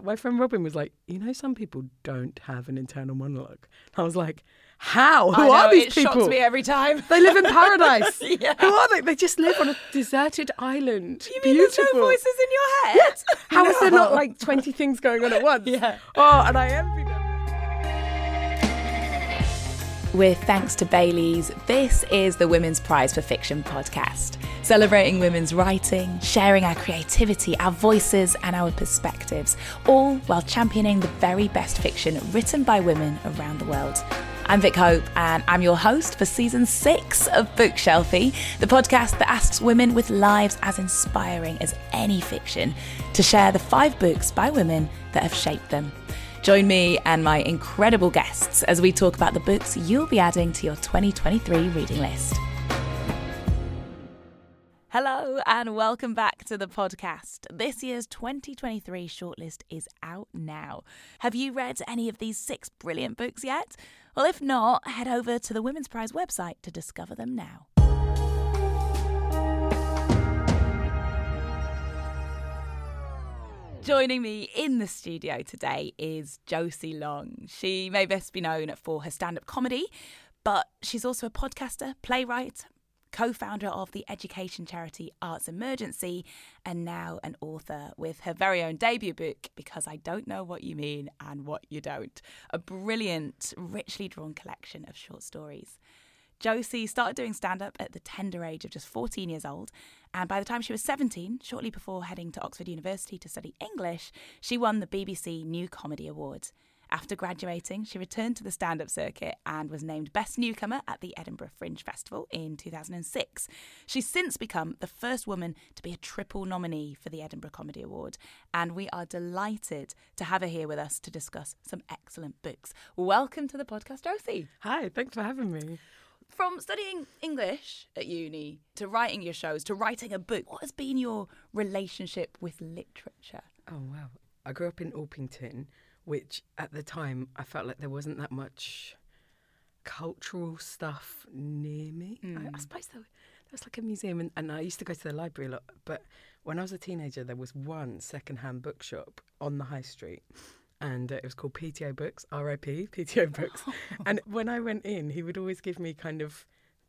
My friend Robin was like, you know, some people don't have an internal monologue. I was like, how? Who know, are these it people? shocks me every time. They live in paradise. Yeah. Who are they? They just live on a deserted island. You mean there's Beautiful. no voices in your head? How is there not like 20 things going on at once? Yeah. Oh, and I envy With thanks to Bailey's, this is the Women's Prize for Fiction podcast, celebrating women's writing, sharing our creativity, our voices, and our perspectives, all while championing the very best fiction written by women around the world. I'm Vick Hope, and I'm your host for season six of Bookshelfie, the podcast that asks women with lives as inspiring as any fiction to share the five books by women that have shaped them. Join me and my incredible guests as we talk about the books you'll be adding to your 2023 reading list. Hello and welcome back to the podcast. This year's 2023 shortlist is out now. Have you read any of these six brilliant books yet? Well, if not, head over to the Women's Prize website to discover them now. Joining me in the studio today is Josie Long. She may best be known for her stand up comedy, but she's also a podcaster, playwright, co founder of the education charity Arts Emergency, and now an author with her very own debut book, Because I Don't Know What You Mean and What You Don't, a brilliant, richly drawn collection of short stories. Josie started doing stand up at the tender age of just 14 years old, and by the time she was 17, shortly before heading to Oxford University to study English, she won the BBC New Comedy Award. After graduating, she returned to the stand up circuit and was named Best Newcomer at the Edinburgh Fringe Festival in 2006. She's since become the first woman to be a triple nominee for the Edinburgh Comedy Award, and we are delighted to have her here with us to discuss some excellent books. Welcome to the podcast, Josie. Hi, thanks for having me. From studying English at uni to writing your shows to writing a book, what has been your relationship with literature? Oh, wow. I grew up in Orpington, which at the time I felt like there wasn't that much cultural stuff near me. I, I mm. suppose there, there was like a museum, and, and I used to go to the library a lot. But when I was a teenager, there was one secondhand bookshop on the high street. And uh, it was called PTO Books, RIP, PTO Books. and when I went in, he would always give me kind of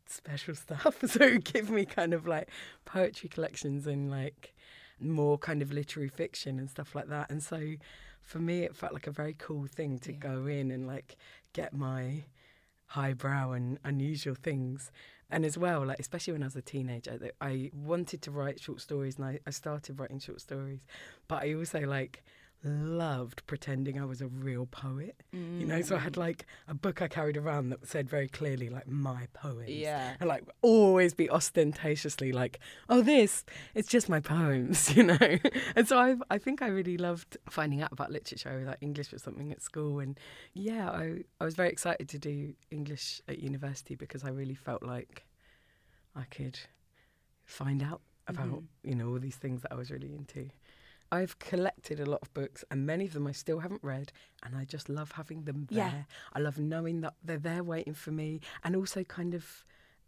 special stuff. So he'd give me kind of like poetry collections and like more kind of literary fiction and stuff like that. And so for me, it felt like a very cool thing to Yeah. go in and like get my highbrow and unusual things. And as well, like especially when I was a teenager, I wanted to write short stories, and I, I started writing short stories. But I also like loved pretending I was a real poet. You know, so I had like a book I carried around that said very clearly like my poems. Yeah. And like always be ostentatiously like, oh, this, it's just my poems, you know? and so I, I think I really loved finding out about literature. Like English was something at school. And yeah, I, I was very excited to do English at university because I really felt like I could find out about, Mhm. you know, all these things that I was really into. I've collected a lot of books, and many of them I still haven't read, and I just love having them there. Yeah. I love knowing that they're there waiting for me, and also kind of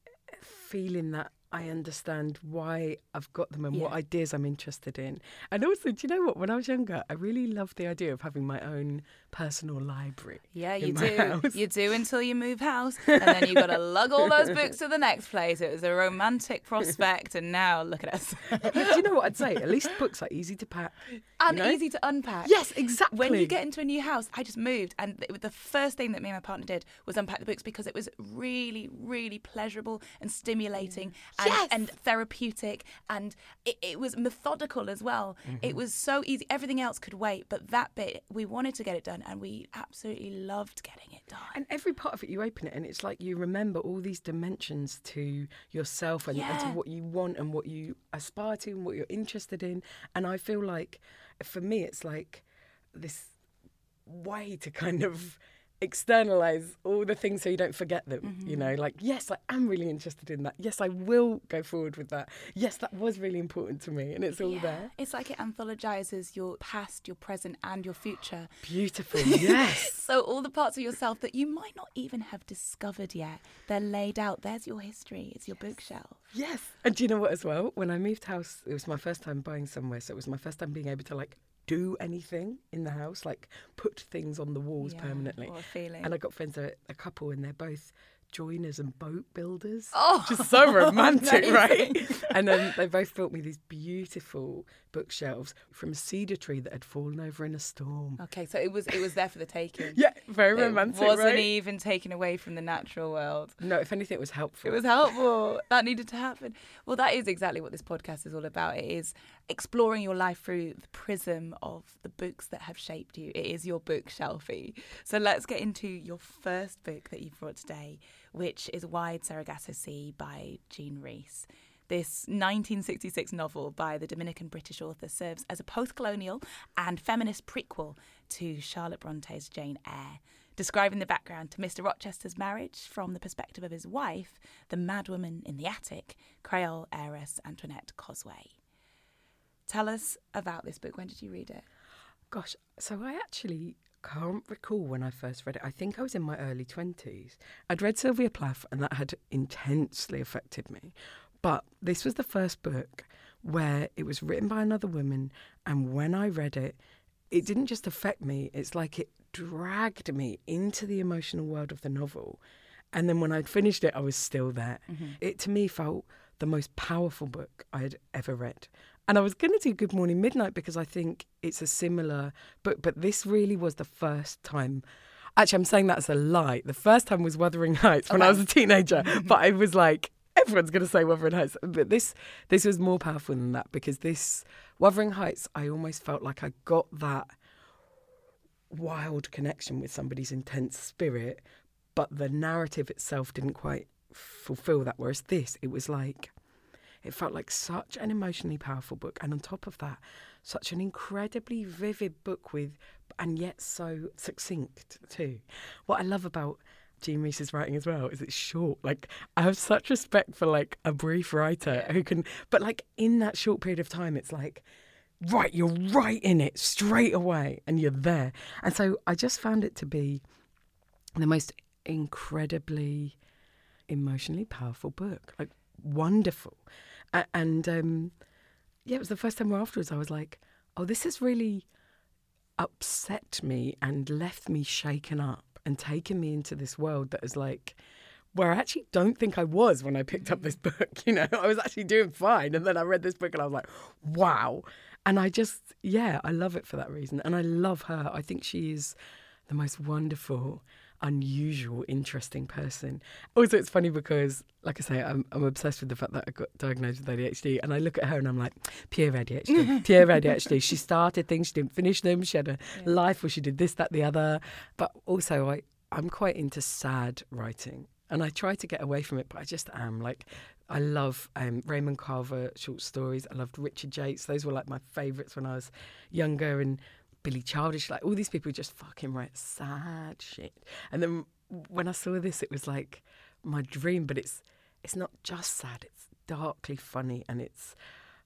eh, feeling that I understand why I've got them and what ideas I'm interested in. And also, do you know what? When I was younger, I really loved the idea of having my own personal library. Yeah, you do. house. You do until you move house, and then you've got to lug all those books to the next place. It was a romantic prospect, and now look at us. do you know what I'd say? At least books are easy to pack. and know? easy to unpack. Yes, exactly. When you get into a new house, I just moved, and the first thing that me and my partner did was unpack the books because it was really, really pleasurable and stimulating and, Yes. and therapeutic, and it, it was methodical as well. It mm-hmm. was so easy. Everything else could wait, but that bit we wanted to get it done, and we absolutely loved getting it done. And every part of it, you open it, and it's like you remember all these dimensions to yourself and, and to what you want and what you aspire to and what you're interested in. And I feel like, for me, it's like this way to kind of externalize all the things so you don't forget them. You mm-hmm. know, like, yes, I am really interested in that. Yes, I will go forward with that. Yes, that was really important to me, and it's all Yeah. there. It's like it anthologizes your past, your present, and your future. Beautiful. Yes. So all the parts of yourself that you might not even have discovered yet, they're laid out. There's your history. It's your bookshelf. Yes. And do you know what as well? When I moved house, it was my first time buying somewhere, so it was my first time being able to like do anything in the house, like put things on the walls Yeah, permanently. What a feeling. And I got friends, a, a couple, and they're both joiners and boat builders. Oh, is so romantic, right? And then they both built me these beautiful bookshelves from a cedar tree that had fallen over in a storm. okay, so it was it was there for the taking. Yeah, very It romantic, wasn't right? even taken away from the natural world. No, if anything, it was helpful. It was helpful. that needed to happen. Well, that is exactly what this podcast is all about. It is exploring your life through the prism of the books that have shaped you. It is your bookshelfie. So let's get into your first book that you've brought today, which is Wide Sargasso Sea by Jean Rhys. This 1966 novel by the Dominican British author serves as a post colonial and feminist prequel to Charlotte Bronte's Jane Eyre, describing the background to Mr. Rochester's marriage from the perspective of his wife, the madwoman in the attic, Creole heiress Antoinette Cosway. Tell us about this book. When did you read it? Gosh, so I actually can't recall when I first read it. I think I was in my early 20s. I'd read Sylvia Plath, and that had intensely affected me. But this was the first book where it was written by another woman, and when I read it, it didn't just affect me, it's like it dragged me into the emotional world of the novel. And then when I'd finished it, I was still there. Mm-hmm. It to me felt the most powerful book I had ever read. And I was going to do Good Morning Midnight because I think it's a similar book, but this really was the first time. Actually, I'm saying that as a lie. The first time was Wuthering Heights when I was a teenager, but I was like, everyone's going to say Wuthering Heights. But this, this was more powerful than that because this Wuthering Heights, I almost felt like I got that wild connection with somebody's intense spirit, but the narrative itself didn't quite fulfill that. Whereas this, it was like, it felt like such an emotionally powerful book. And on top of that, such an incredibly vivid book with, and yet so succinct too. What I love about Jean Rhys's writing as well is it's short. Like I have such respect for like a brief writer who can, but like in that short period of time, it's like, right, you're right in it straight away and you're there. And so I just found it to be the most incredibly emotionally powerful book, like wonderful. A- And um, yeah, it was the first time where afterwards I was like, oh, this has really upset me and left me shaken up and taken me into this world that is like, where I actually don't think I was when I picked up this book. You know, I was actually doing fine. And then I read this book and I was like, wow. And I just, yeah, I love it for that reason. And I love her. I think she is the most wonderful, unusual, interesting person. Also, it's funny because, like I say, I'm, I'm obsessed with the fact that I got diagnosed with ADHD. And I look at her and I'm like, pure ADHD, pure ADHD. She started things, she didn't finish them. She had a life where she did this, that, the other. But also, I, I'm quite into sad writing. And I try to get away from it, but I just am. Like, I love um, Raymond Carver short stories. I loved Richard Yates. Those were like my favourites when I was younger. And Billy Childish, like all these people just fucking write sad shit. And then when I saw this, it was like my dream. But it's it's not just sad. It's darkly funny and it's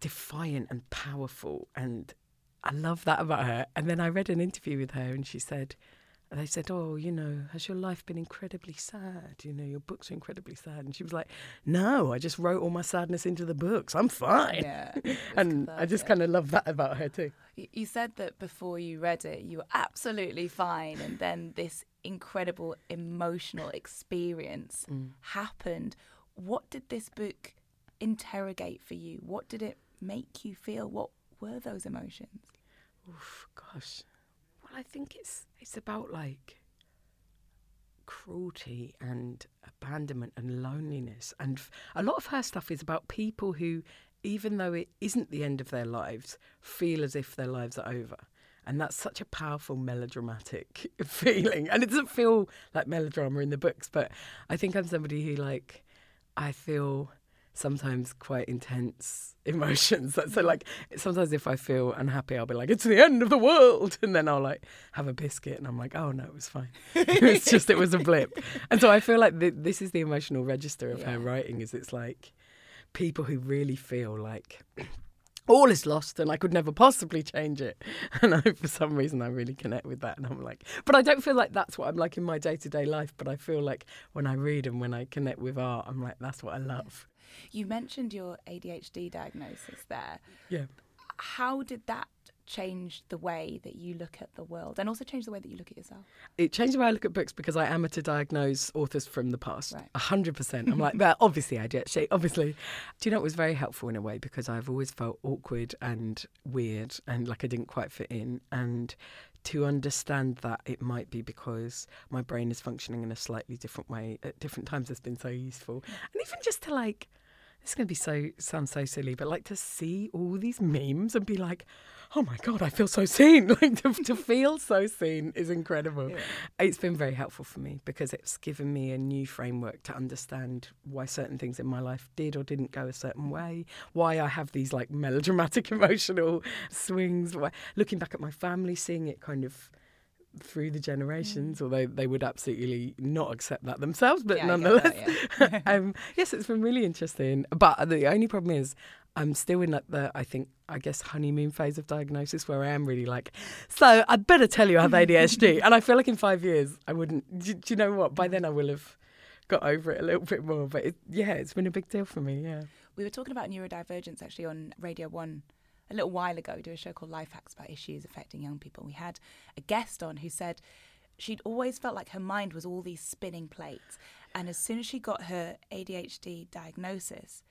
defiant and powerful. And I love that about her. And then I read an interview with her, and she said. They said, "Oh, you know, has your life been incredibly sad? You know, your books are incredibly sad." And she was like, "No, I just wrote all my sadness into the books. I'm fine." Yeah, and I just kind of love that about her too. You said that before you read it, you were absolutely fine, and then this incredible emotional experience mm. happened. What did this book interrogate for you? What did it make you feel? What were those emotions? Oof, gosh. Well, I think it's it's about like cruelty and abandonment and loneliness, and f- a lot of her stuff is about people who, even though it isn't the end of their lives, feel as if their lives are over. And that's such a powerful melodramatic feeling. And it doesn't feel like melodrama in the books, but I think I'm somebody who like I feel sometimes quite intense emotions. So, like sometimes if I feel unhappy, I'll be like, "It's the end of the world," and then I'll like have a biscuit, and I'm like, "Oh no, it was fine. it's just it was a blip." And so I feel like th- this is the emotional register of her writing. Is it's like people who really feel like. All is lost, and I could never possibly change it. And I, for some reason, I really connect with that. And I'm like, but I don't feel like that's what I'm like in my day to day life. But I feel like when I read and when I connect with art, I'm like, that's what I love. You mentioned your ADHD diagnosis there. Yeah. How did that changed the way that you look at the world and also changed the way that you look at yourself? It changed the way I look at books because I am to diagnose authors from the past. Right. A hundred percent. I'm like, well, obviously I did. She, obviously, do you know it was very helpful in a way because I've always felt awkward and weird and like I didn't quite fit in and to understand that it might be because my brain is functioning in a slightly different way at different times has been so useful. And even just to like it's going to be so sound so silly, but like to see all these memes and be like, oh my god, I feel so seen. Like to, to feel so seen is incredible. Yeah. It's been very helpful for me because it's given me a new framework to understand why certain things in my life did or didn't go a certain mm. way, why I have these like melodramatic emotional swings. Looking back at my family, seeing it kind of through the generations, mm. although they would absolutely not accept that themselves. But yeah, nonetheless, that, yeah. um, yes, it's been really interesting. But the only problem is, I'm still in like the, I think, I guess, honeymoon phase of diagnosis where I am really like, so I'd better tell you I have ADHD. and I feel like in five years, I wouldn't, do, do, you know what? By then I will have got over it a little bit more. But it, yeah, it's been a big deal for me. Yeah. We were talking about neurodivergence actually on Radio 1 a little while ago we do a show called Life Hacks about issues affecting young people. We had a guest on who said she'd always felt like her mind was all these spinning plates. And as soon as she got her ADHD diagnosis,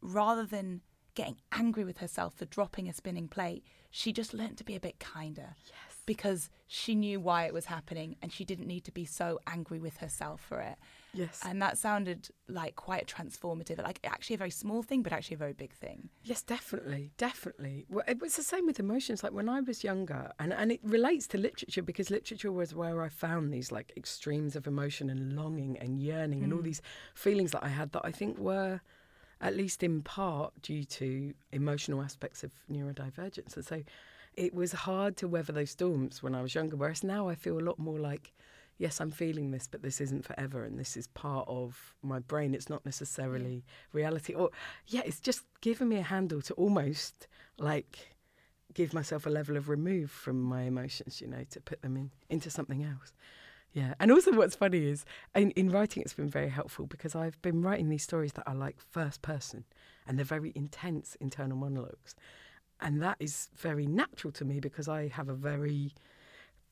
rather than getting angry with herself for dropping a spinning plate, she just learned to be a bit kinder. Yes. Because she knew why it was happening and she didn't need to be so angry with herself for it. Yes. And that sounded like quite transformative, like actually a very small thing, but actually a very big thing. Yes, definitely. Definitely. Well, it was the same with emotions. Like when I was younger, and, and it relates to literature because literature was where I found these like extremes of emotion and longing and yearning mm. and all mm. these feelings that I had that I think were at least in part due to emotional aspects of neurodivergence. And so it was hard to weather those storms when I was younger, whereas now I feel a lot more like yes, I'm feeling this, but this isn't forever, and this is part of my brain. It's not necessarily reality. Or yeah, it's just given me a handle to almost like give myself a level of remove from my emotions, you know, to put them in into something else. Yeah, and also what's funny is in, in writing, it's been very helpful because I've been writing these stories that are like first person, and they're very intense internal monologues, and that is very natural to me because I have a very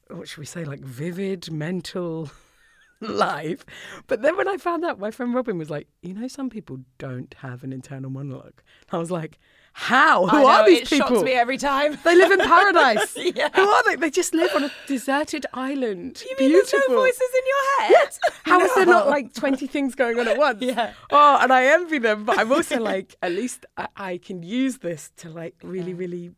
what should we say, like vivid mental life. But then when I found out, my friend Robin was like, you know, some people don't have an internal monologue. I was like, how? Who know, are these it people? Shocks me every time. They live in paradise. yeah. Who are they? They just live on a deserted island. You mean Beautiful. there's no voices in your head? Yeah. How no. is there not like twenty things going on at once? Yeah. Oh, and I envy them, but I'm also like, at least I, I can use this to like really, yeah. really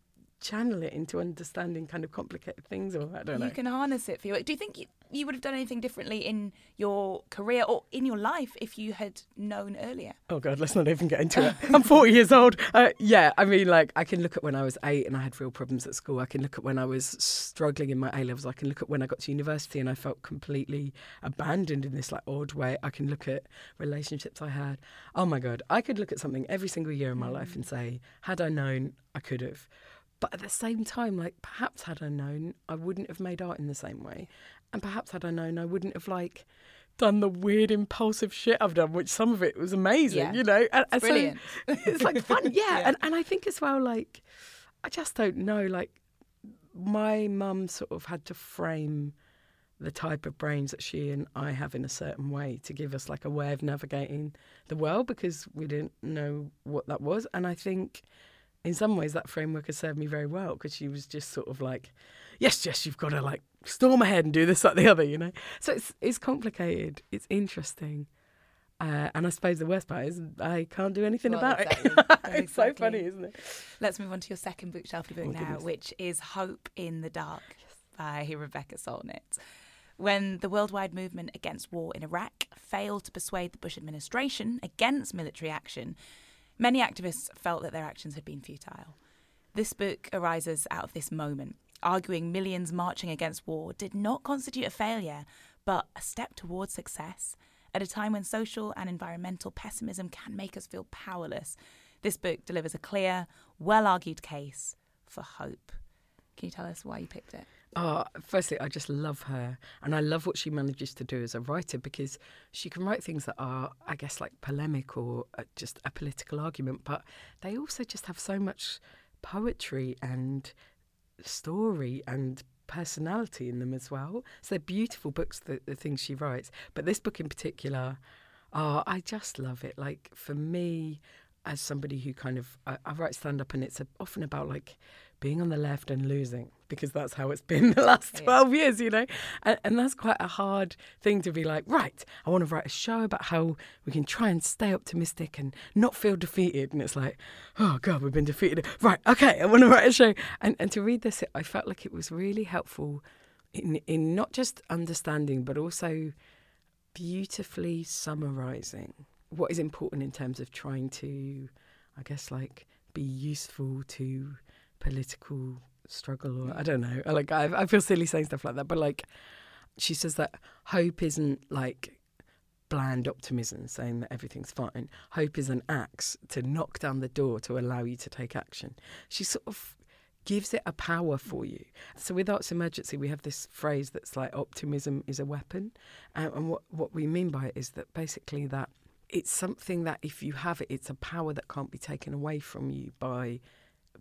channel it into understanding kind of complicated things or I don't know. You can harness it for you. Do you think you, you would have done anything differently in your career or in your life if you had known earlier? Oh God, let's not even get into it. I'm 40 years old. Uh, yeah, I mean, like I can look at when I was eight and I had real problems at school. I can look at when I was struggling in my A levels. I can look at when I got to university and I felt completely abandoned in this like odd way. I can look at relationships I had. Oh my God, I could look at something every single year in my mm. life and say, had I known, I could have. But at the same time, like perhaps had I known, I wouldn't have made art in the same way, and perhaps had I known, I wouldn't have like done the weird impulsive shit I've done, which some of it was amazing, yeah. you know. And, and brilliant. So it's like fun, yeah. yeah. And and I think as well, like I just don't know, like my mum sort of had to frame the type of brains that she and I have in a certain way to give us like a way of navigating the world because we didn't know what that was. And I think in some ways that framework has served me very well because she was just sort of like, yes, yes, you've got to like storm ahead and do this, like the other, you know. So it's it's complicated. It's interesting. Uh, and I suppose the worst part is I can't do anything well, about exactly. it. it's exactly. so funny, isn't it? Let's move on to your second bookshelf book oh, now, goodness. which is Hope in the Dark yes. by Rebecca Solnit. When the worldwide movement against war in Iraq failed to persuade the Bush administration against military action, Many activists felt that their actions had been futile. This book arises out of this moment, arguing millions marching against war did not constitute a failure, but a step towards success. At a time when social and environmental pessimism can make us feel powerless, this book delivers a clear, well argued case for hope. Can you tell us why you picked it? Oh, firstly, I just love her. And I love what she manages to do as a writer because she can write things that are, I guess, like polemic or uh, just a political argument, but they also just have so much poetry and story and personality in them as well. So they're beautiful books, the, the things she writes. But this book in particular, oh, I just love it. Like for me, as somebody who kind of I, I write stand up and it's often about like being on the left and losing because that's how it's been the last 12 yeah. years, you know? And, and, that's quite a hard thing to be like, right, I want to write a show about how we can try and stay optimistic and not feel defeated. And it's like, oh God, we've been defeated. Right, okay, I want to write a show. And, and to read this, I felt like it was really helpful in, in not just understanding, but also beautifully summarizing what is important in terms of trying to, I guess, like be useful to political struggle or I don't know. Like I, I feel silly saying stuff like that, but like she says that hope isn't like bland optimism saying that everything's fine. Hope is an axe to knock down the door to allow you to take action. She sort of gives it a power for you. So with Arts Emergency, we have this phrase that's like optimism is a weapon, um, and what what we mean by it is that basically that it's something that if you have it, it's a power that can't be taken away from you by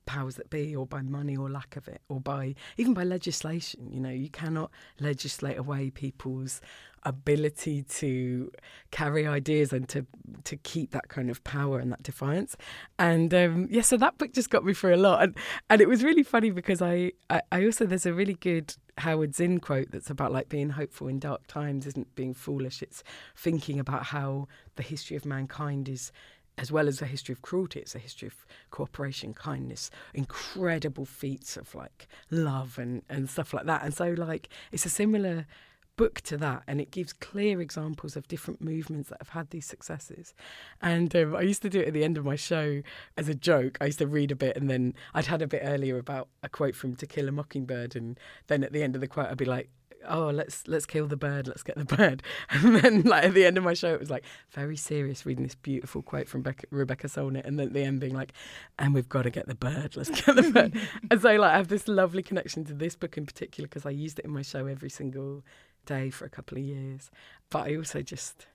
powers that be or by money or lack of it or by even by legislation you know you cannot legislate away people's ability to carry ideas and to to keep that kind of power and that defiance. And um, yeah so that book just got me through a lot. And and it was really funny because I, I, I also there's a really good Howard Zinn quote that's about like being hopeful in dark times isn't being foolish. It's thinking about how the history of mankind is as well as a history of cruelty, it's a history of cooperation, kindness, incredible feats of like love and, and stuff like that. And so, like, it's a similar book to that, and it gives clear examples of different movements that have had these successes. And um, I used to do it at the end of my show as a joke. I used to read a bit, and then I'd had a bit earlier about a quote from To Kill a Mockingbird, and then at the end of the quote, I'd be like, oh let's let's kill the bird let's get the bird. And then like at the end of my show it was like very serious reading this beautiful quote from Becca, rebecca solnit and then at the end being like and we've got to get the bird let's get the bird. And so like i have this lovely connection to this book in particular because i used it in my show every single day for a couple of years. But i also just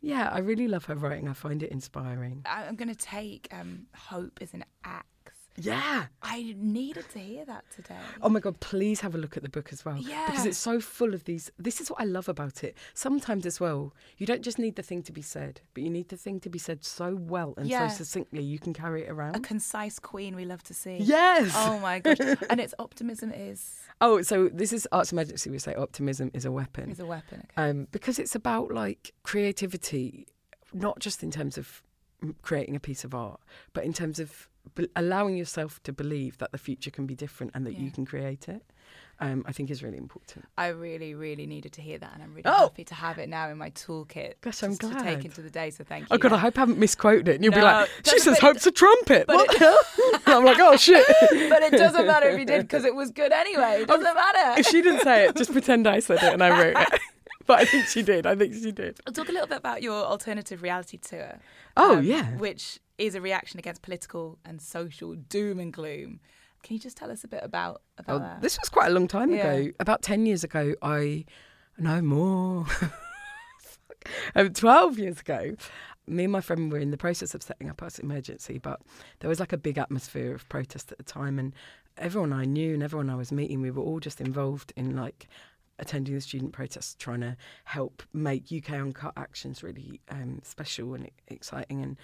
yeah i really love her writing. I find it inspiring. I'm going to take um, hope as an act yeah. I needed to hear that today. Oh my God, please have a look at the book as well. Yeah. Because it's so full of these. This is what I love about it. Sometimes as well, you don't just need the thing to be said, but you need the thing to be said so well and yeah. so succinctly you can carry it around. A concise queen we love to see. Yes. Oh my gosh. and its optimism is. Oh, so this is Arts Emergency. We say optimism is a weapon. Is a weapon. Okay. Um, because it's about like creativity, not just in terms of creating a piece of art, but in terms of allowing yourself to believe that the future can be different and that yeah. you can create it. Um, I think is really important. I really, really needed to hear that, and I'm really oh. happy to have it now in my toolkit. Gosh, I'm glad. to take into the day. So thank you. Oh God, I hope I haven't misquoted it. And you'll no, be like, "She says hope's a trumpet." What? It, I'm like, "Oh shit!" but it doesn't matter if you did because it was good anyway. It doesn't matter. If she didn't say it, just pretend I said it and I wrote it. but I think she did. I think she did. I'll talk a little bit about your alternative reality tour. Oh um, yeah, which is a reaction against political and social doom and gloom. Can you just tell us a bit about about oh, that? This was quite a long time yeah. ago. About ten years ago, I no more. um, Twelve years ago, me and my friend were in the process of setting up Arts Emergency, but there was like a big atmosphere of protest at the time, and everyone I knew and everyone I was meeting, we were all just involved in like attending the student protests, trying to help make UK Uncut actions really um, special and exciting, and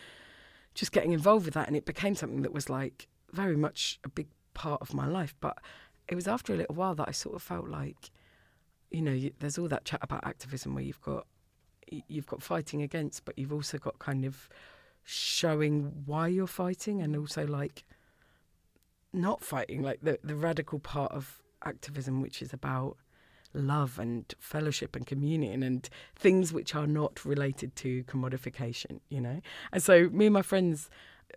just getting involved with that. And it became something that was like very much a big part of my life. But it was after a little while that I sort of felt like, you know, there's all that chat about activism where you've got you've got fighting against, but you've also got kind of showing why you're fighting, and also like not fighting, like the the radical part of activism, which is about love and fellowship and communion and things which are not related to commodification, you know? And so me and my friends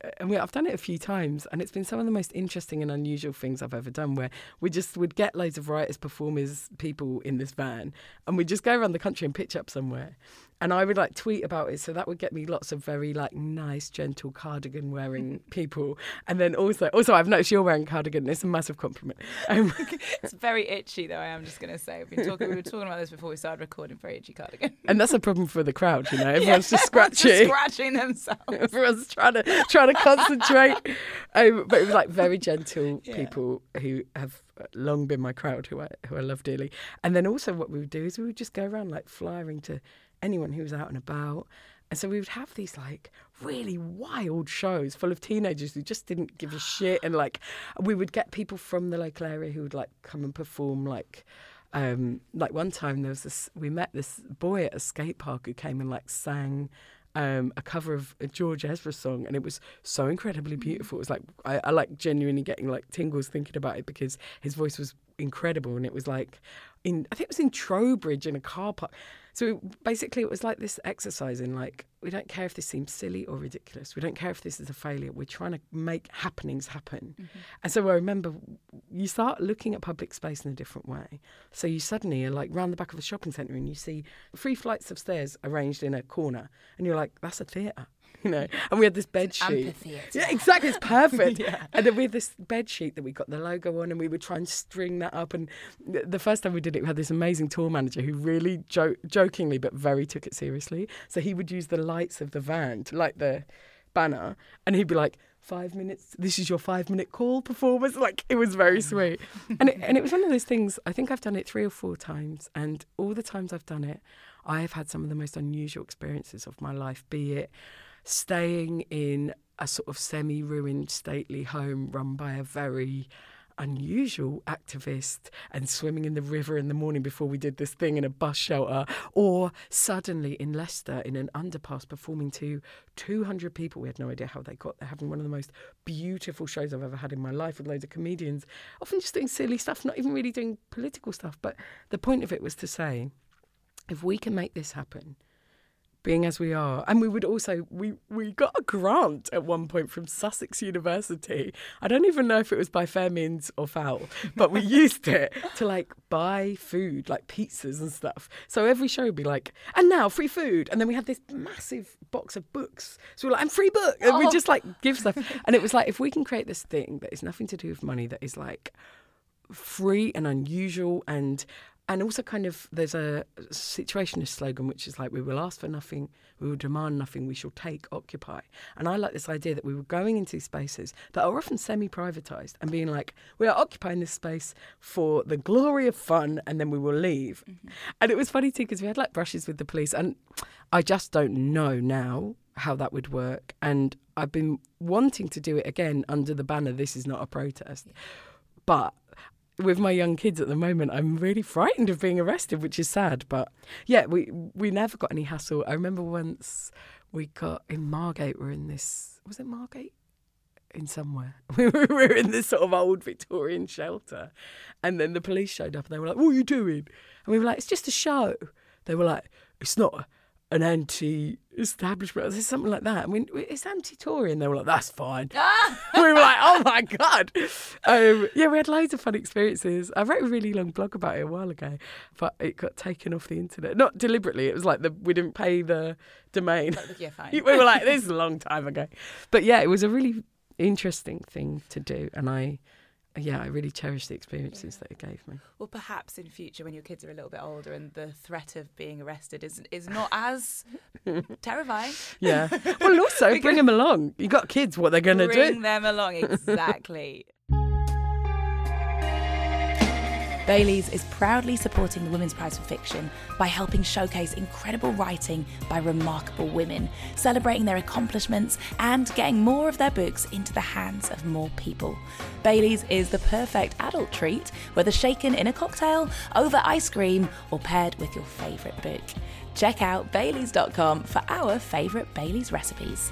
uh, and we, I've done it a few times, and it's been some of the most interesting and unusual things I've ever done. Where we just would get loads of writers, performers, people in this van, and we'd just go around the country and pitch up somewhere and I would like tweet about it, so that would get me lots of very like nice, gentle cardigan wearing people. And then also, also I've noticed you're wearing cardigan. It's a massive compliment. Um, it's very itchy, though. I am just going to say. We've been talking, we were talking about this before we started recording. Very itchy cardigan. And that's a problem for the crowd, you know. Everyone's yeah, just scratching, just scratching themselves. everyone's trying to trying to concentrate. Um, but it was like very gentle yeah. people who have long been my crowd, who I who I love dearly. And then also what we would do is we would just go around like flying to anyone who was out and about. And so we would have these like really wild shows full of teenagers who just didn't give a shit. And like we would get people from the local area who would like come and perform like um, like one time there was this we met this boy at a skate park who came and like sang um, a cover of a George Ezra song, and it was so incredibly beautiful. It was like I, I like genuinely getting like tingles thinking about it because his voice was incredible, and it was like in I think it was in Trowbridge in a car park. So basically, it was like this exercise in like we don't care if this seems silly or ridiculous. We don't care if this is a failure. We're trying to make happenings happen. Mm-hmm. And so I remember you start looking at public space in a different way. So you suddenly are like round the back of a shopping centre and you see three flights of stairs arranged in a corner, and you're like, that's a theatre you know. And we had this bed sheet. Yeah, exactly. It's perfect. yeah. And then we had this bed sheet that we got the logo on, and we would try and string that up. And the first time we did it, we had this amazing tour manager who really jo- jokingly but very took it seriously. So he would use the lights of the van to light the banner, and he'd be like. Five minutes. This is your five-minute call performance. Like it was very sweet, and it, and it was one of those things. I think I've done it three or four times, and all the times I've done it, I have had some of the most unusual experiences of my life. Be it staying in a sort of semi ruined stately home run by a very unusual activist and swimming in the river in the morning before we did this thing in a bus shelter, or suddenly in Leicester in an underpass performing to 200 people. We had no idea how they got there, having one of the most beautiful shows I've ever had in my life with loads of comedians, often just doing silly stuff, not even really doing political stuff. But the point of it was to say, if we can make this happen, being as we are. And we would also we we got a grant at one point from Sussex University. I don't even know if it was by fair means or foul, but we used it to like buy food, like pizzas and stuff. So every show would be like, and now free food. And then we had this massive box of books. So we are like, and free book. And oh. we just like give stuff. And it was like if we can create this thing that is nothing to do with money, that is like free and unusual and and also kind of there's a situationist slogan which is like we will ask for nothing we will demand nothing we shall take occupy. And i like this idea that we were going into spaces that are often semi-privatized and being like we are occupying this space for the glory of fun and then we will leave. Mm-hmm. and it was funny too because we had like brushes with the police and i just don't know now how that would work. And i've been wanting to do it again under the banner this is not a protest. But with my young kids at the moment, I'm really frightened of being arrested, which is sad. But yeah, we we never got any hassle. I remember once we got in Margate. We're in this. Was it Margate? In somewhere, we were in this sort of old Victorian shelter, and then the police showed up and they were like, "What are you doing?" And we were like, "It's just a show." They were like, "It's not an anti-establishment, or something like that. I mean, it's anti-Tory, and they were like, "That's fine." we were like, "Oh my god!" Um, yeah, we had loads of fun experiences. I wrote a really long blog about it a while ago, but it got taken off the internet. Not deliberately. It was like the we didn't pay the domain. Yeah, fine. we were like, "This is a long time ago," but yeah, it was a really interesting thing to do, and I yeah, I really cherish the experiences yeah. that it gave me. Well, perhaps in future, when your kids are a little bit older and the threat of being arrested is is not as terrifying. Yeah. Well, also bring them along. You got kids. What they're going to do? Bring them along. Exactly. Baileys is proudly supporting the Women's Prize for Fiction by helping showcase incredible writing by remarkable women, celebrating their accomplishments and getting more of their books into the hands of more people. Baileys is the perfect adult treat, whether shaken in a cocktail, over ice cream, or paired with your favourite book. Check out Baileys.com for our favourite Baileys recipes.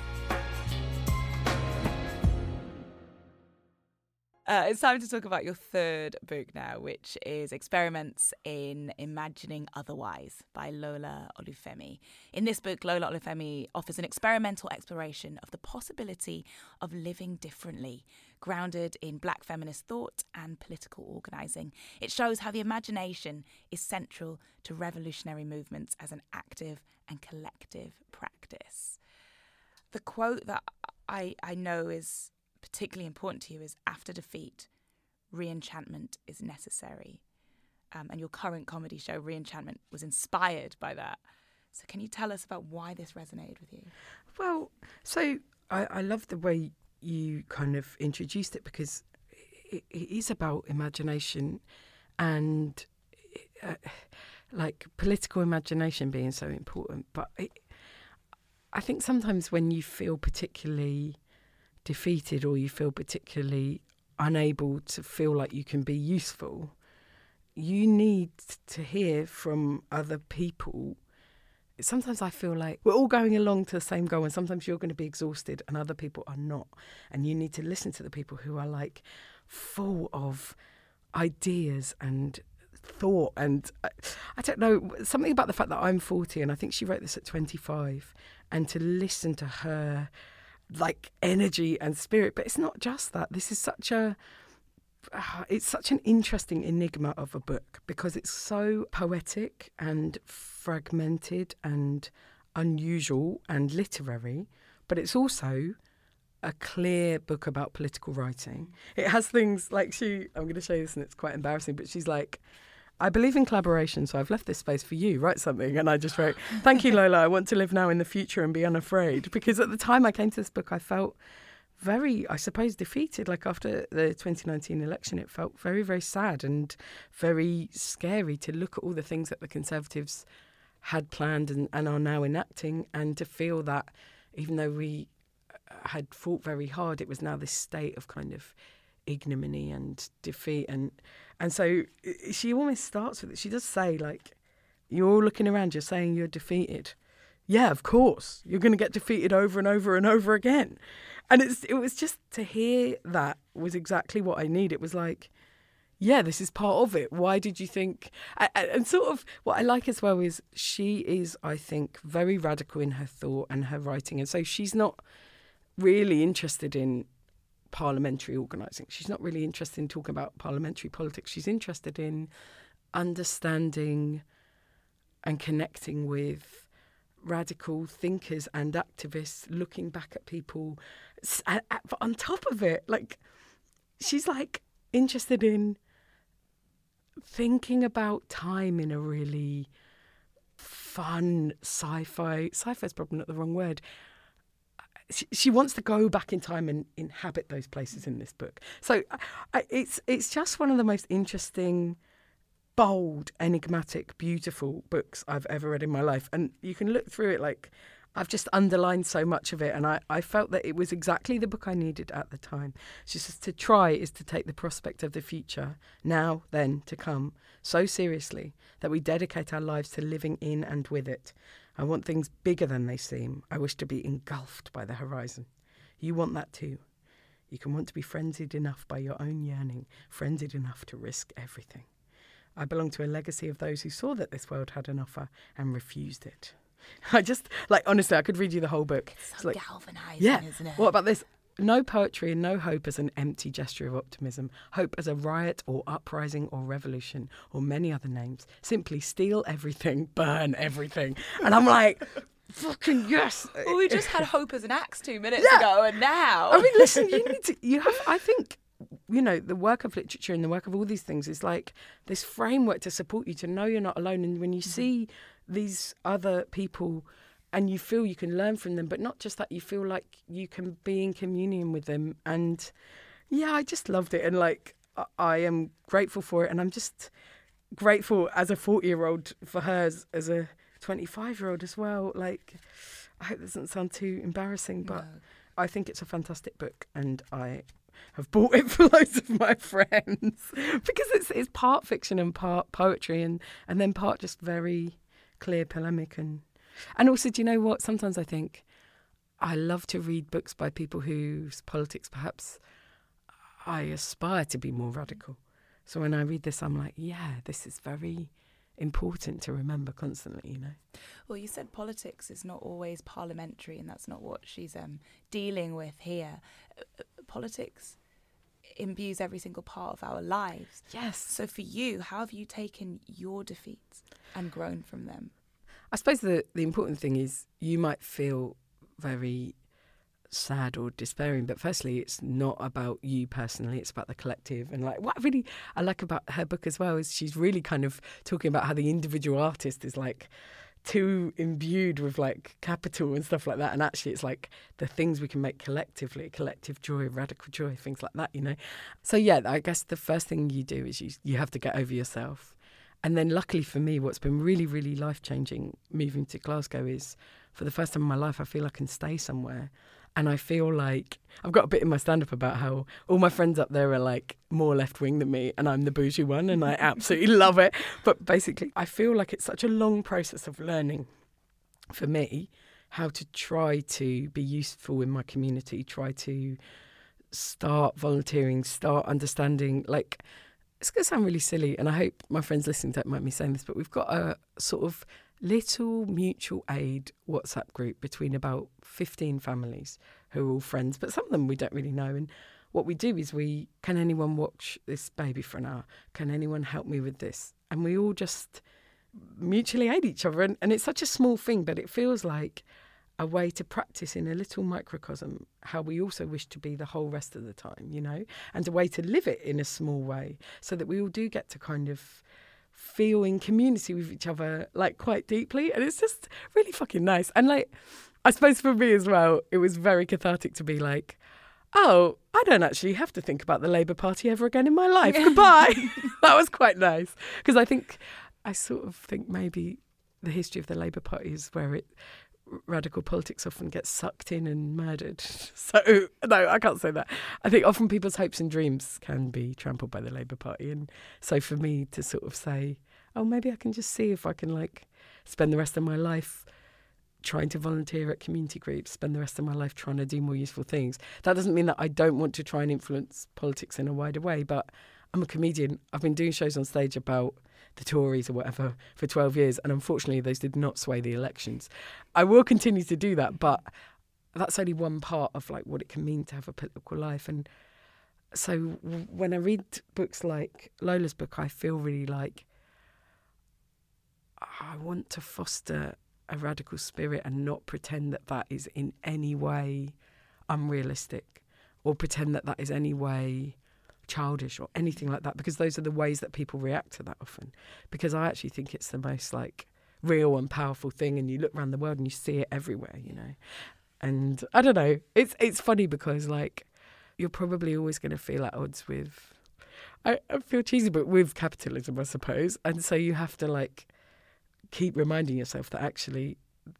Uh, it's time to talk about your third book now, which is Experiments in Imagining Otherwise by Lola Olufemi. In this book, Lola Olufemi offers an experimental exploration of the possibility of living differently, grounded in black feminist thought and political organising. It shows how the imagination is central to revolutionary movements as an active and collective practice. The quote that I, I know is particularly important to you is after defeat, reenchantment is necessary. Um, and your current comedy show, Reenchantment, was inspired by that. So, can you tell us about why this resonated with you? Well, so I, I love the way you kind of introduced it because it, it is about imagination and uh, like political imagination being so important. But it, I think sometimes when you feel particularly defeated or you feel particularly unable to feel like you can be useful, you need to hear from other people. Sometimes I feel like we're all going along to the same goal, and sometimes you're going to be exhausted and other people are not. And you need to listen to the people who are like full of ideas and thought. And I, I don't know, something about the fact that I'm 40 and I think she wrote this at 25, and to listen to her like energy and spirit. But it's not just that. This is such a uh, it's such an interesting enigma of a book because it's so poetic and fragmented and unusual and literary, but it's also a clear book about political writing. It has things like she, I'm going to show you this and it's quite embarrassing, but she's like, I believe in collaboration, so I've left this space for you. Write something. And I just wrote, Thank you, Lola. I want to live now in the future and be unafraid. Because at the time I came to this book, I felt very, I suppose, defeated. Like after the 2019 election, it felt very, very sad and very scary to look at all the things that the Conservatives had planned and, and are now enacting, and to feel that even though we uh, had fought very hard, it was now this state of kind of ignominy and defeat and and so she almost starts with it. She does say like, "You're all looking around. You're saying you're defeated." Yeah, of course. You're going to get defeated over and over and over again. And it's it was just to hear that was exactly what I need. It was like, yeah, this is part of it. Why did you think? And sort of what I like as well is she is, I think, very radical in her thought and her writing, and so she's not really interested in parliamentary organising. She's not really interested in talking about parliamentary politics. She's interested in understanding and connecting with radical thinkers and activists, looking back at people. But on top of it, like, she's like interested in thinking about time in a really fun sci-fi sci-fi is probably not the wrong word she, she wants to go back in time and inhabit those places in this book. So I, it's it's just one of the most interesting, bold, enigmatic, beautiful books I've ever read in my life. And you can look through it like I've just underlined so much of it, and I, I felt that it was exactly the book I needed at the time. She says to try is to take the prospect of the future, now, then, to come, so seriously that we dedicate our lives to living in and with it, I want things bigger than they seem. I wish to be engulfed by the horizon. You want that too. You can want to be frenzied enough by your own yearning, frenzied enough to risk everything. I belong to a legacy of those who saw that this world had an offer and refused it. I just like honestly, I could read you the whole book. It's so it's like, galvanizing, yeah. isn't it? What about this? No poetry and no hope as an empty gesture of optimism. Hope as a riot or uprising or revolution or many other names. Simply steal everything, burn everything. And I'm like, fucking yes. Well, we just had hope as an axe two minutes yeah. ago, and now. I mean, listen, you need to, you have, I think, you know, the work of literature and the work of all these things is like this framework to support you to know you're not alone. And when you mm-hmm. see these other people and you feel you can learn from them, but not just that, you feel like you can be in communion with them. And yeah, I just loved it. And like, I am grateful for it. And I'm just grateful as a 40 year old for her as, as a 25 year old as well. Like, I hope this doesn't sound too embarrassing, but no. I think it's a fantastic book. And I have bought it for loads of my friends because it's, it's part fiction and part poetry and, and then part just very clear polemic and and also, do you know what? Sometimes I think I love to read books by people whose politics perhaps I aspire to be more radical. So when I read this, I'm like, yeah, this is very important to remember constantly, you know. Well, you said politics is not always parliamentary, and that's not what she's um, dealing with here. Uh, politics imbues every single part of our lives. Yes. So for you, how have you taken your defeats and grown from them? I suppose the, the important thing is you might feel very sad or despairing, but firstly, it's not about you personally, it's about the collective. And like what I really I like about her book as well is she's really kind of talking about how the individual artist is like too imbued with like capital and stuff like that. And actually, it's like the things we can make collectively, collective joy, radical joy, things like that, you know. So yeah, I guess the first thing you do is you you have to get over yourself. And then, luckily for me, what's been really, really life changing moving to Glasgow is for the first time in my life, I feel I can stay somewhere. And I feel like I've got a bit in my stand up about how all my friends up there are like more left wing than me, and I'm the bougie one, and I absolutely love it. But basically, I feel like it's such a long process of learning for me how to try to be useful in my community, try to start volunteering, start understanding. Like, it's going to sound really silly, and I hope my friends listening don't mind me saying this, but we've got a sort of little mutual aid WhatsApp group between about 15 families who are all friends, but some of them we don't really know. And what we do is we can anyone watch this baby for an hour? Can anyone help me with this? And we all just mutually aid each other. And, and it's such a small thing, but it feels like a way to practice in a little microcosm how we also wish to be the whole rest of the time, you know, and a way to live it in a small way so that we all do get to kind of feel in community with each other like quite deeply. And it's just really fucking nice. And like i suppose for me as well it was very cathartic to be like oh i don't actually have to think about the labour party ever again in my life. Goodbye. That was quite nice. Because i think i sort of think maybe the history of the labour party is where it radical politics often gets sucked in and murdered. So, no, I can't say that. I think often people's hopes and dreams can be trampled by the Labour Party. And so for me to sort of say, oh, maybe I can just see if I can like spend the rest of my life trying to volunteer at community groups, spend the rest of my life trying to do more useful things. That doesn't mean that I don't want to try and influence politics in a wider way, but I'm a comedian. I've been doing shows on stage about the Tories or whatever for 12 years, and unfortunately, those did not sway the elections. I will continue to do that, but that's only one part of like what it can mean to have a political life. And so when I read books like Lola's book, I feel really like I want to foster a radical spirit and not pretend that that is in any way unrealistic or pretend that that is any way childish or anything like that because those are the ways that people react to that often. Because i actually think it's the most like real and powerful thing and you look around the world and you see it everywhere you know? And i don't know it's it's funny because like you're probably always going to feel at odds with I, I feel cheesy but with capitalism i suppose. And so you have to like keep reminding yourself that actually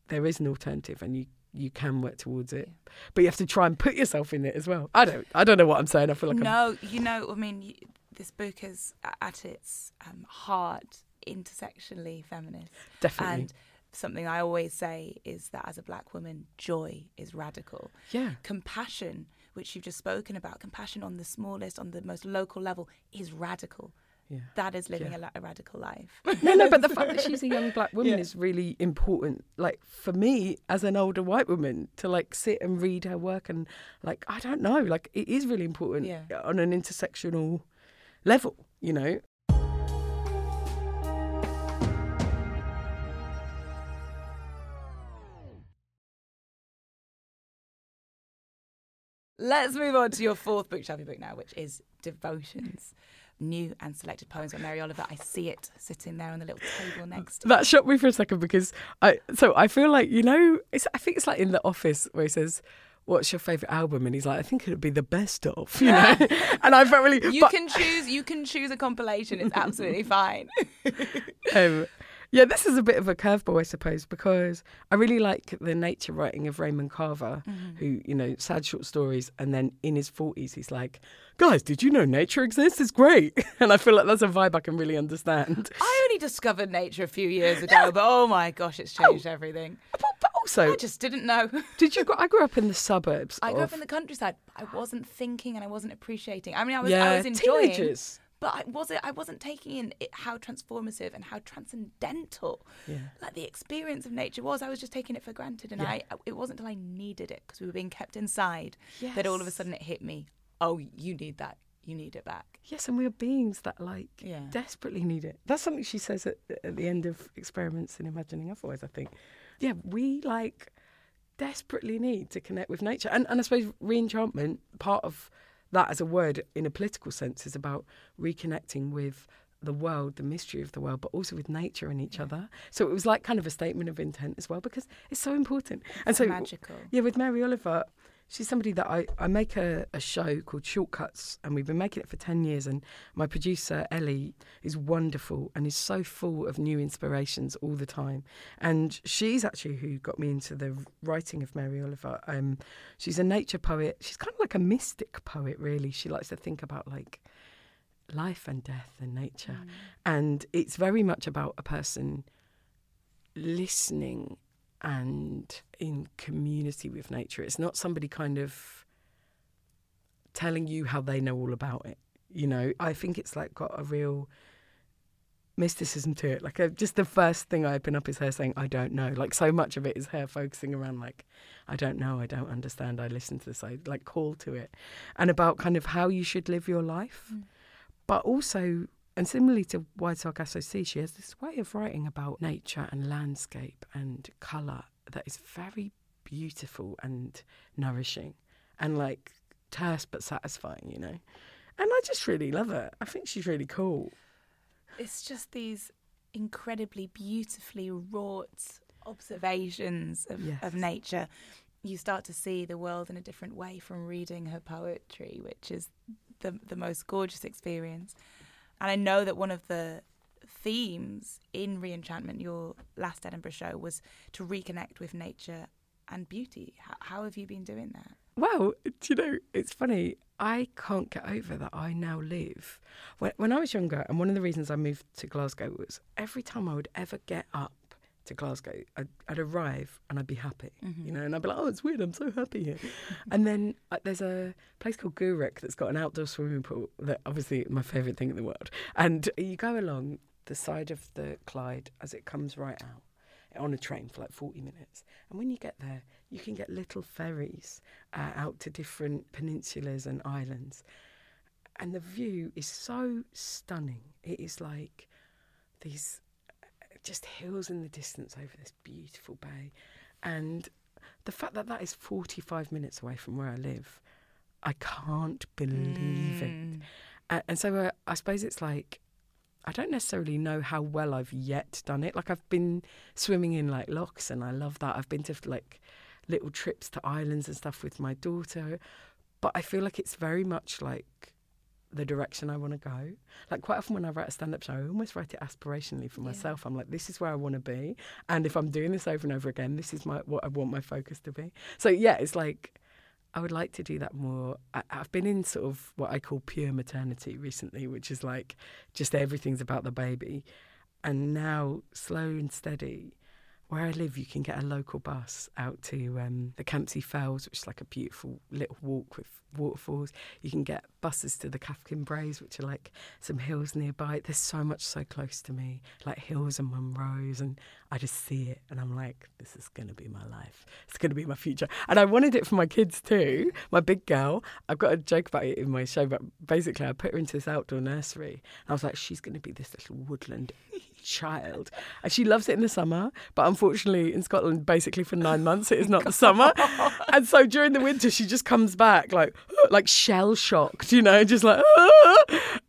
there is an alternative and you you can work towards it, but you have to try and put yourself in it as well. I don't, I don't know what I'm saying. I feel like no, I'm... you know, I mean, this book is at its um, heart intersectionally feminist. Definitely. And something I always say is that as a black woman, joy is radical. Yeah. Compassion, which you've just spoken about, compassion on the smallest, on the most local level, is radical. Yeah. That is living yeah. a, a, radical life. no, no, but the fact that she's a young black woman yeah. is really important. Like for me, as an older white woman, to like sit and read her work and like I don't know, like it is really important on an intersectional level. You know, Let's move on to your fourth book, book now, which is Devotions new and selected poems by Mary Oliver. I see it sitting there on the little table next. To that shocked me for a second because I so I feel like you know I think it's like in the office where he says what's your favorite album and he's like i think it'd be the best of you know and i felt really you but, can choose you can choose a compilation it's absolutely fine um, yeah, this is a bit of a curveball, I suppose, because I really like the nature writing of Raymond Carver, mm-hmm. who, you know, sad short stories. And then in his 40s, he's like, guys, did you know nature exists? It's great. And I feel like that's a vibe I can really understand. I only discovered nature a few years ago, yeah. but oh my gosh, it's changed oh, everything. But, also, I just didn't know. did you? Go, I grew up in the suburbs. I of... grew up in the countryside. I wasn't thinking and I wasn't appreciating. I mean, I was, yeah, I was enjoying. Teenagers but I wasn't I wasn't taking in it, how transformative and how transcendental yeah. like the experience of nature was. I was just taking it for granted, and yeah. I it wasn't until I needed it because we were being kept inside yes. that all of a sudden it hit me. Oh, you need that. You need it back. Yes, and we are beings that like yeah. desperately need it. That's something she says at, at the end of experiments in imagining otherwise. I think, yeah, we like desperately need to connect with nature, and and I suppose reenchantment part of that as a word in a political sense is about reconnecting with the world, the mystery of the world, but also with nature and each other. So it was like kind of a statement of intent as well because it's so important. and so magical. Yeah, with Mary Oliver, she's somebody that I, I make a, a show called Shortcuts, and we've been making it for 10 years. And my producer, Ellie, is wonderful and is so full of new inspirations all the time. And she's actually who got me into the writing of Mary Oliver. Um, she's a nature poet. She's kind of like a mystic poet, really. She likes to think about like life and death and nature. Mm. And it's very much about a person listening and in community with nature. It's not somebody kind of telling you how they know all about it. You know, I think it's like got a real mysticism to it. Like uh just the first thing I open up is her saying, "I don't know." Like so much of it is her focusing around like, "I don't know, I don't understand." I listen to this, I like call to it, and about kind of how you should live your life, Mm. but also. And similarly to Wide Sargasso Sea, she has this way of writing about nature and landscape and colour that is very beautiful and nourishing and like terse but satisfying, you know? And I just really love her. I think she's really cool. It's just these incredibly beautifully wrought observations of, Yes. of nature. You start to see the world in a different way from reading her poetry, which is the the most gorgeous experience. And I know that one of the themes in Reenchantment, your last Edinburgh show, was to reconnect with nature and beauty. How, how have you been doing that? Well, do you know, it's funny. I can't get over that I now live. When, when I was younger, and one of the reasons I moved to Glasgow was every time I would ever get up to Glasgow, I'd, I'd arrive and I'd be happy, you know, and I'd be like, oh, it's weird, I'm so happy here. and then uh, there's a place called Gourock that's got an outdoor swimming pool that obviously my favourite thing in the world. And you go along the side of the Clyde as it comes right out on a train for like 40 minutes. And when you get there, you can get little ferries uh, out to different peninsulas and islands. And the view is so stunning. It is like these just hills in the distance over this beautiful bay. And the fact that that is 45 minutes away from where I live, I can't believe it. Mm. And, and so uh, I suppose it's like I don't necessarily know how well I've yet done it. Like I've been swimming in like lochs, and I love that. I've been to like little trips to islands and stuff with my daughter, but I feel like it's very much like the direction I want to go. Like quite often when I write a stand-up show, I almost write it aspirationally for Yeah. myself. I'm like, this is where I want to be, and if I'm doing this over and over again, this is my what I want my focus to be. So yeah, it's like I would like to do that more. I, I've been in sort of what I call pure maternity recently, which is like just everything's about the baby. And now, slow and steady, where I live, you can get a local bus out to um, the Campsie Fells, which is like a beautiful little walk with waterfalls. You can get buses to the Cathkin Braes, which are like some hills nearby. There's so much so close to me, like hills and Munros, and I just see it, and I'm like, this is going to be my life. It's going to be my future. And I wanted it for my kids too. My big girl, I've got a joke about it in my show, but basically, I put her into this outdoor nursery. And I was like, she's going to be this little woodland child. And she loves it in the summer, but unfortunately, in Scotland, basically for nine months, it is not the summer. And so during the winter, she just comes back like, like shell shocked, you know, just like, "Ah!"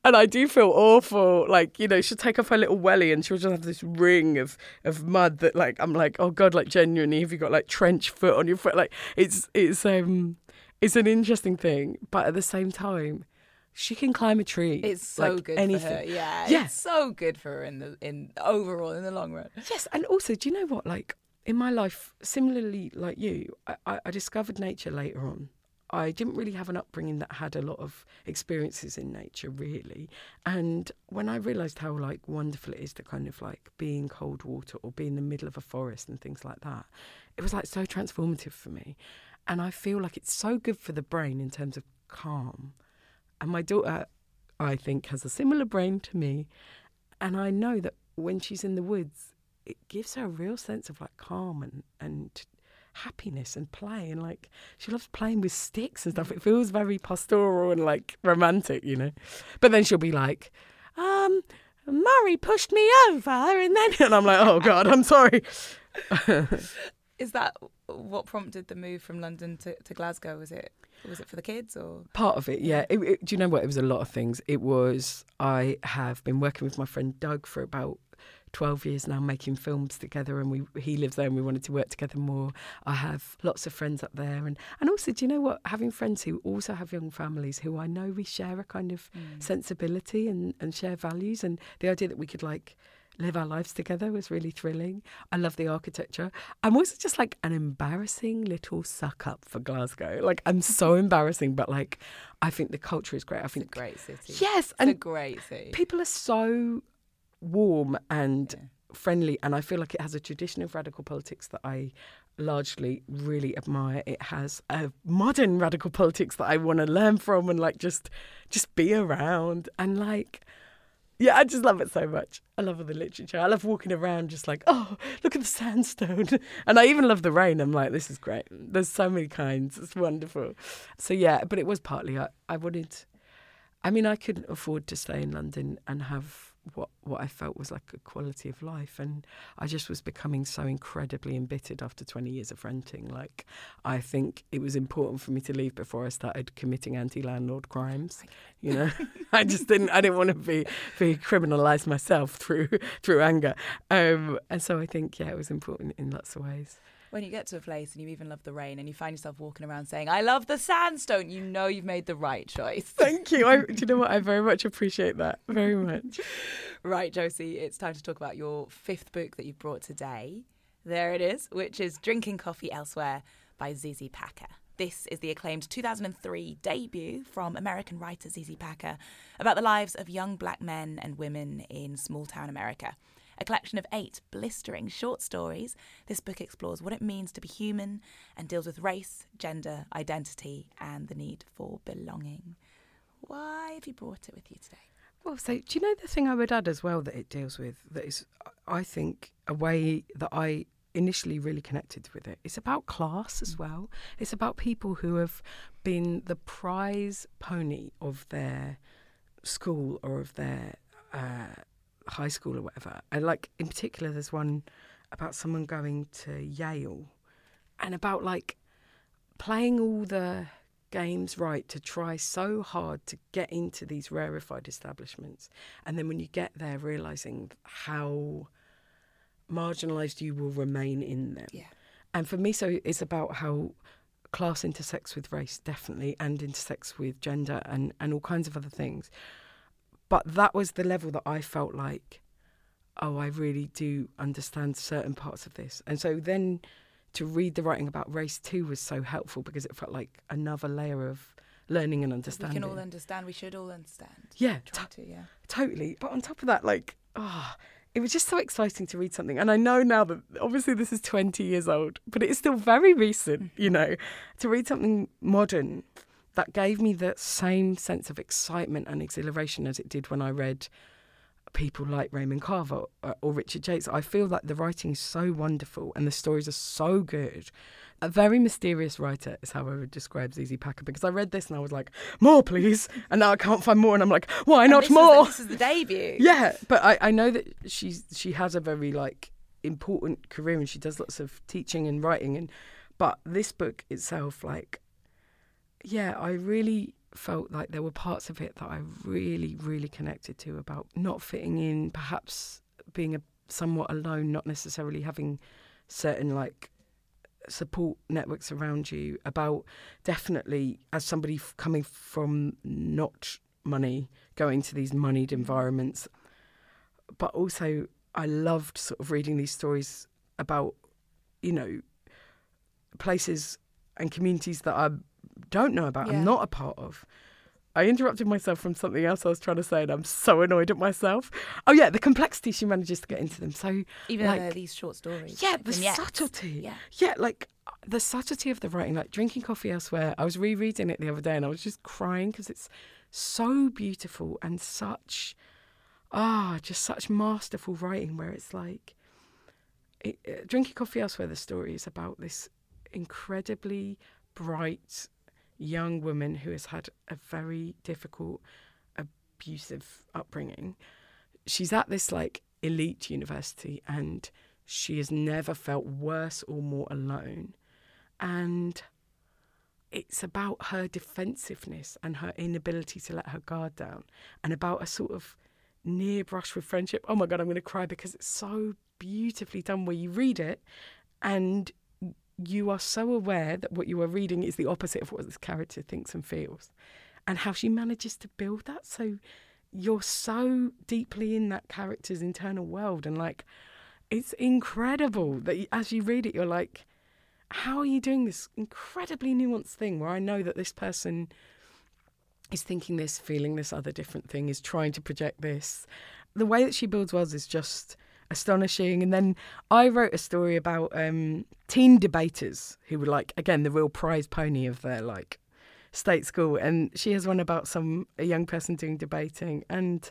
and I do feel awful. Like, you know, she'll take off her little welly and she'll just have this ring of, of mud that, like, I'm like, oh God, like, genuinely, have you got like trench foot on your foot? Like, it's, it's, um, it's an interesting thing, but at the same time, she can climb a tree. It's so like good anything. for her. Yeah, Yeah. it's so good for her in the in overall in the long run. Yes, and also, do you know what? Like in my life, similarly like you, I, I, I discovered nature later on. I didn't really have an upbringing that had a lot of experiences in nature, really. And when I realised how like wonderful it is to kind of like be in cold water or be in the middle of a forest and things like that, it was like so transformative for me. And I feel like it's so good for the brain in terms of calm. And my daughter, I think, has a similar brain to me. And I know that when she's in the woods, it gives her a real sense of like calm and, and happiness and play. And like she loves playing with sticks and stuff. It feels very pastoral and like romantic, you know. But then she'll be like, um, Murray pushed me over. And then, and I'm like, oh God, I'm sorry. Is that what prompted the move from London to, to Glasgow? Was it was it for the kids or part of it? Yeah. It, it, do you know what? It was a lot of things. It was I have been working with my friend Doug for about 12 years now making films together and we he lives there and we wanted to work together more i have lots of friends up there and and also do you know what having friends who also have young families who i know we share a kind of mm. sensibility and and share values and the idea that we could like live our lives together was really thrilling. I love the architecture. I'm also just like an embarrassing little suck up for Glasgow. Like I'm so embarrassing, but like I think the culture is great. I think it's a great city. Yes, it's and a great city. People are so warm and yeah. friendly, and I feel like it has a tradition of radical politics that I largely really admire. It has a modern radical politics that I want to learn from and like just just be around and like yeah, I just love it so much. I love all the literature. I love walking around just like, oh, look at the sandstone. And I even love the rain. I'm like, this is great. There's so many kinds. It's wonderful. So, yeah, but it was partly, I, I wanted, I mean, I couldn't afford to stay in London and have what what I felt was like a quality of life, and I just was becoming so incredibly embittered after 20 years of renting. Like, I think it was important for me to leave before I started committing anti-landlord crimes. You know, I just didn't. I didn't want to be be criminalised myself through through anger, um, and so I think yeah, it was important in lots of ways when you get to a place and you even love the rain and you find yourself walking around saying, I love the sandstone, you know you've made the right choice. Thank you. I, do you know what? I very much appreciate that. Very much. right, Josie, it's time to talk about your fifth book that you've brought today. There it is, which is Drinking Coffee Elsewhere by ZZ Packer. This is the acclaimed 2003 debut from American writer ZZ Packer about the lives of young black men and women in small town America. A collection of eight blistering short stories, this book explores what it means to be human and deals with race, gender, identity, and the need for belonging. Why have you brought it with you today? Well, so do you know the thing I would add as well that it deals with that is, I think, a way that I initially really connected with it. It's about class as well. It's about people who have been the prize pony of their school or of their uh, high school or whatever. And like in particular, there's one about someone going to Yale, and about like playing all the games right to try so hard to get into these rarefied establishments, and then when you get there, realizing how marginalized you will remain in them. Yeah. And for me, so it's about how class intersects with race, definitely, and intersects with gender and, and all kinds of other things. But that was the level that I felt like, oh, I really do understand certain parts of this. And so then to read the writing about race too was so helpful because it felt like another layer of learning and understanding. We can all understand. We should all understand. Yeah, to, yeah, totally. But on top of that, like, oh, it was just so exciting to read something. And I know now that obviously this is 20 years old, but it is still very recent, you know, to read something modern that gave me the same sense of excitement and exhilaration as it did when I read people like Raymond Carver or, or Richard Yates. I feel like the writing is so wonderful and the stories are so good. A very mysterious writer is how I would describe ZZ Packer because I read this and I was like, more please. And now I can't find more and I'm like, why not this more? Is, this is the debut. Yeah, but I, I know that she's she has a very like important career and she does lots of teaching and writing and but this book itself like yeah, I really felt like there were parts of it that I really, really connected to about not fitting in, perhaps being a somewhat alone, not necessarily having certain like support networks around you. About definitely as somebody f- coming from not money, going to these moneyed mm. environments, but also I loved sort of reading these stories about you know places and communities that are don't know about, yeah. I'm not a part of. I interrupted myself from something else I was trying to say, and I'm so annoyed at myself. Oh yeah, the complexity she manages to get into them. So even like, though these short stories, yeah, the vignettes. subtlety, yeah, yeah, like the subtlety of the writing, like drinking coffee elsewhere. I was rereading it the other day, and I was just crying because it's so beautiful and such, ah, just such masterful writing. Where it's like, it, uh, drinking coffee elsewhere. The story is about this incredibly bright young woman who has had a very difficult, abusive upbringing. She's at this like elite university and She has never felt worse or more alone. And it's about her defensiveness and her inability to let her guard down and about a sort of near brush with friendship. Oh my God, I'm going to cry because it's so beautifully done where you read it and you are so aware that what you are reading is the opposite of what this character thinks and feels and how she manages to build that. So you're so deeply in that character's internal world and like it's incredible that as you read it, you're like, how are you doing this incredibly nuanced thing where I know that this person is thinking this, feeling this other different thing, is trying to project this. The way that she builds worlds is just astonishing. And then I wrote a story about um, teen debaters who were like, again, the real prize pony of their like state school. And she has one about some a young person doing debating. And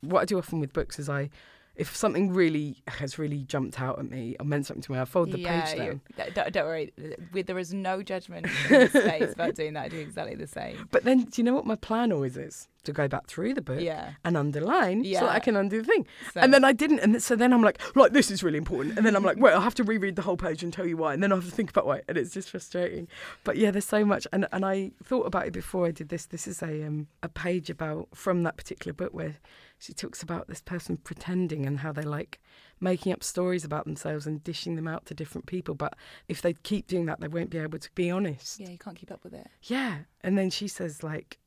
what I do often with books is I if something really has really jumped out at me or meant something to me, I fold the yeah, page down. Don't, don't worry, there is no judgment in this space about doing that. I do exactly the same. But then, do you know what my plan always is? To go back through the book yeah. and underline yeah. so that I can undo the thing. So. And then I didn't. And so then I'm like, like, this is really important. And then I'm like, wait, I'll have to reread the whole page and tell you why. And then I have to think about why. And it's just frustrating. But yeah, there's so much. And, and I thought about it before I did this. This is a, um, a page about, from that particular book where she talks about this person pretending and how they like making up stories about themselves and dishing them out to different people. But if they keep doing that, they won't be able to be honest. Yeah, you can't keep up with it. Yeah. And then she says, like,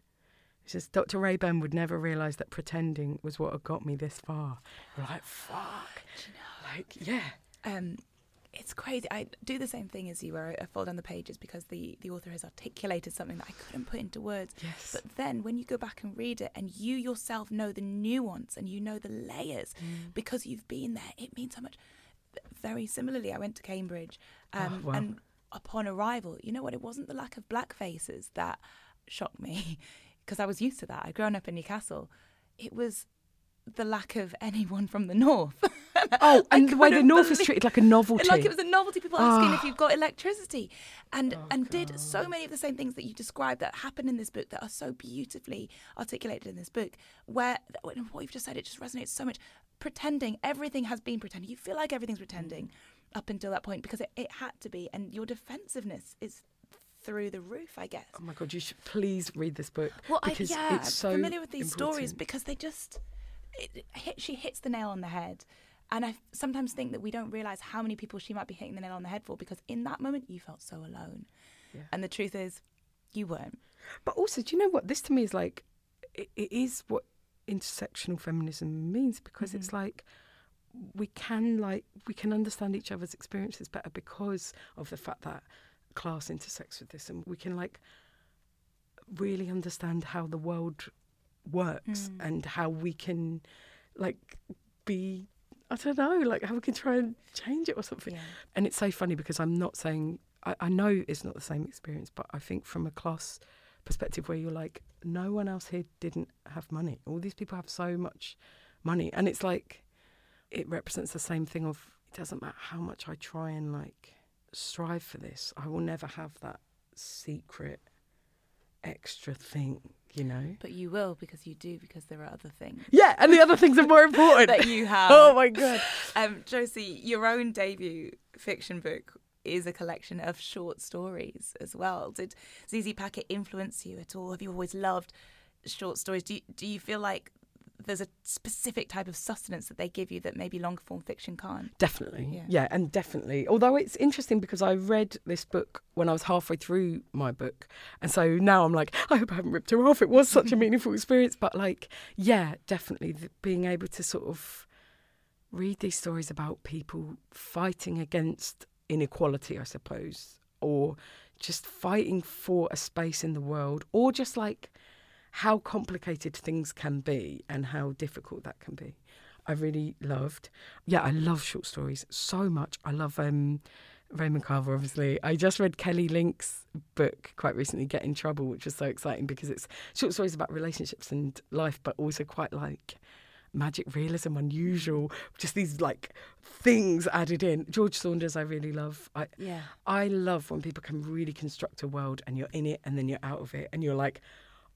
she says, Dr. Rayburn would never realise that pretending was what had got me this far. We're like, fuck. You know? Like, yeah. Um, it's crazy. I do the same thing as you, where I fold down the pages because the, the author has articulated something that I couldn't put into words. Yes. But then when you go back and read it and you yourself know the nuance and you know the layers Mm. because you've been there, it means so much. Very similarly, I went to Cambridge Oh, um, wow. and upon arrival, you know what? It wasn't the lack of black faces that shocked me because I was used to that. I'd grown up in Newcastle. It was the lack of anyone from the north. Oh, and the way the North is treated like a novelty. like it was a novelty. People asking if Ah. you've got electricity, and Oh, and did so many of the same things that you described that happen in this book that are so beautifully articulated in this book. Where what you've just said, it just resonates so much. Pretending everything has been pretending. You feel like everything's pretending Mm. up until that point because it, it had to be, and your defensiveness is through the roof, I guess. Oh my God, you should please read this book. Well, I, yeah, it's so I'm familiar with these stories because they just it, it hit, she hits the nail on the head. And I sometimes think that we don't realize how many people she might be hitting the nail on the head for because in that moment you felt so alone. Yeah. And the truth is, you weren't. But also, do you know what? This to me is like, it, it is what intersectional feminism means because it's mm-hmm. like we can like we can understand each other's experiences better because of the fact that class intersects with this, and we can like really understand how the world works Mm. and how we can like be. I don't know, like how we can try and change it or something. Yeah. And it's so funny because I'm not saying I, I know it's not the same experience, but I think from a class perspective where you're like, no one else here didn't have money. All these people have so much money, and it's like it represents the same thing of it doesn't matter how much I try and like strive for this, I will never have that secret extra thing, you know. But you will because you do because there are other things Yeah, and the other things are more important. that you have. oh my god. Um, Josie, your own debut fiction book is a collection of short stories as well. Did ZZ Packer influence you at all? Have you always loved short stories? Do you, do you feel like there's a specific type of sustenance that they give you that maybe longer form fiction can't? Definitely. Yeah. Yeah. and definitely. Although it's interesting because I read this book when I was halfway through my book. And so now I'm like, I hope I haven't ripped her off. It was such a meaningful experience. But like, yeah, definitely the, being able to sort of read these stories about people fighting against inequality, I suppose, or just fighting for a space in the world, or just like how complicated things can be and how difficult that can be. I really loved. Yeah, I love short stories so much. I love um, Raymond Carver, obviously. I just read Kelly Link's book quite recently, Get in Trouble, which was so exciting because it's short stories about relationships and life, but also quite like magic realism, unusual, just these like things added in. George Saunders, I really love. I, Yeah. I love when people can really construct a world and you're in it and then you're out of it and you're like,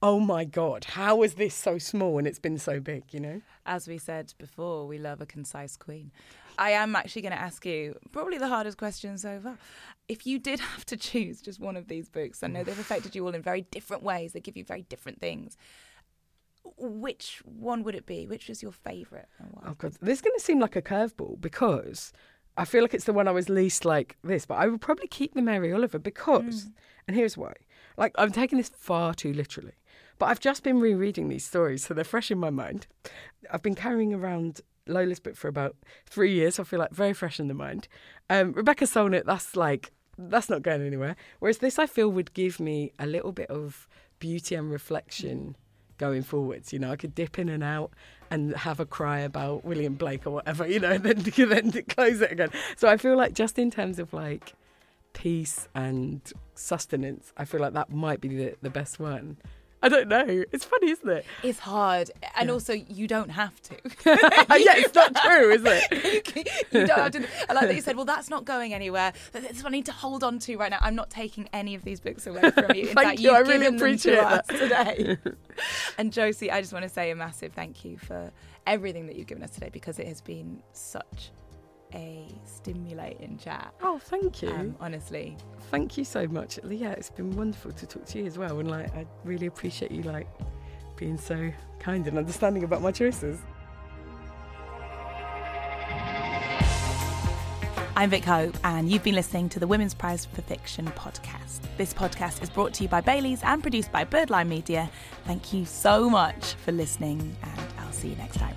oh my God, how is this so small and it's been so big, you know? As we said before, we love a concise queen. I am actually going to ask you probably the hardest question so far. If you did have to choose just one of these books, I know they've affected you all in very different ways. They give you very different things. Which one would it be? Which was your favourite? Oh god, this is going to seem like a curveball because I feel like it's the one I was least like this, but I would probably keep the Mary Oliver because, mm. and here's why. Like I'm taking this far too literally, but I've just been rereading these stories, so they're fresh in my mind. I've been carrying around Lola's book for about three years. So I feel like very fresh in the mind. Um, Rebecca Solnit, that's like that's not going anywhere. Whereas this, I feel, would give me a little bit of beauty and reflection going forwards. You know, I could dip in and out and have a cry about William Blake or whatever, you know, and then, then close it again. So I feel like just in terms of like peace and sustenance, I feel like that might be the, the best one. I don't know. It's funny, isn't it? It's hard, and yeah. also you don't have to. yeah, it's not true, is it? you don't have to. I like that you said, "Well, that's not going anywhere. That's what I need to hold on to right now." I'm not taking any of these books away from you. In thank fact, you. I really appreciate that today. and Josie, I just want to say a massive thank you for everything that you've given us today because it has been such a stimulating chat. Oh, thank you. Um, honestly, thank you so much. Yeah, it's been wonderful to talk to you as well, and like I really appreciate you like being so kind and understanding about my choices. I'm Vick Hope, and you've been listening to the Women's Prize for Fiction podcast. This podcast is brought to you by Bailey's and produced by Birdline Media. Thank you so much for listening, and I'll see you next time.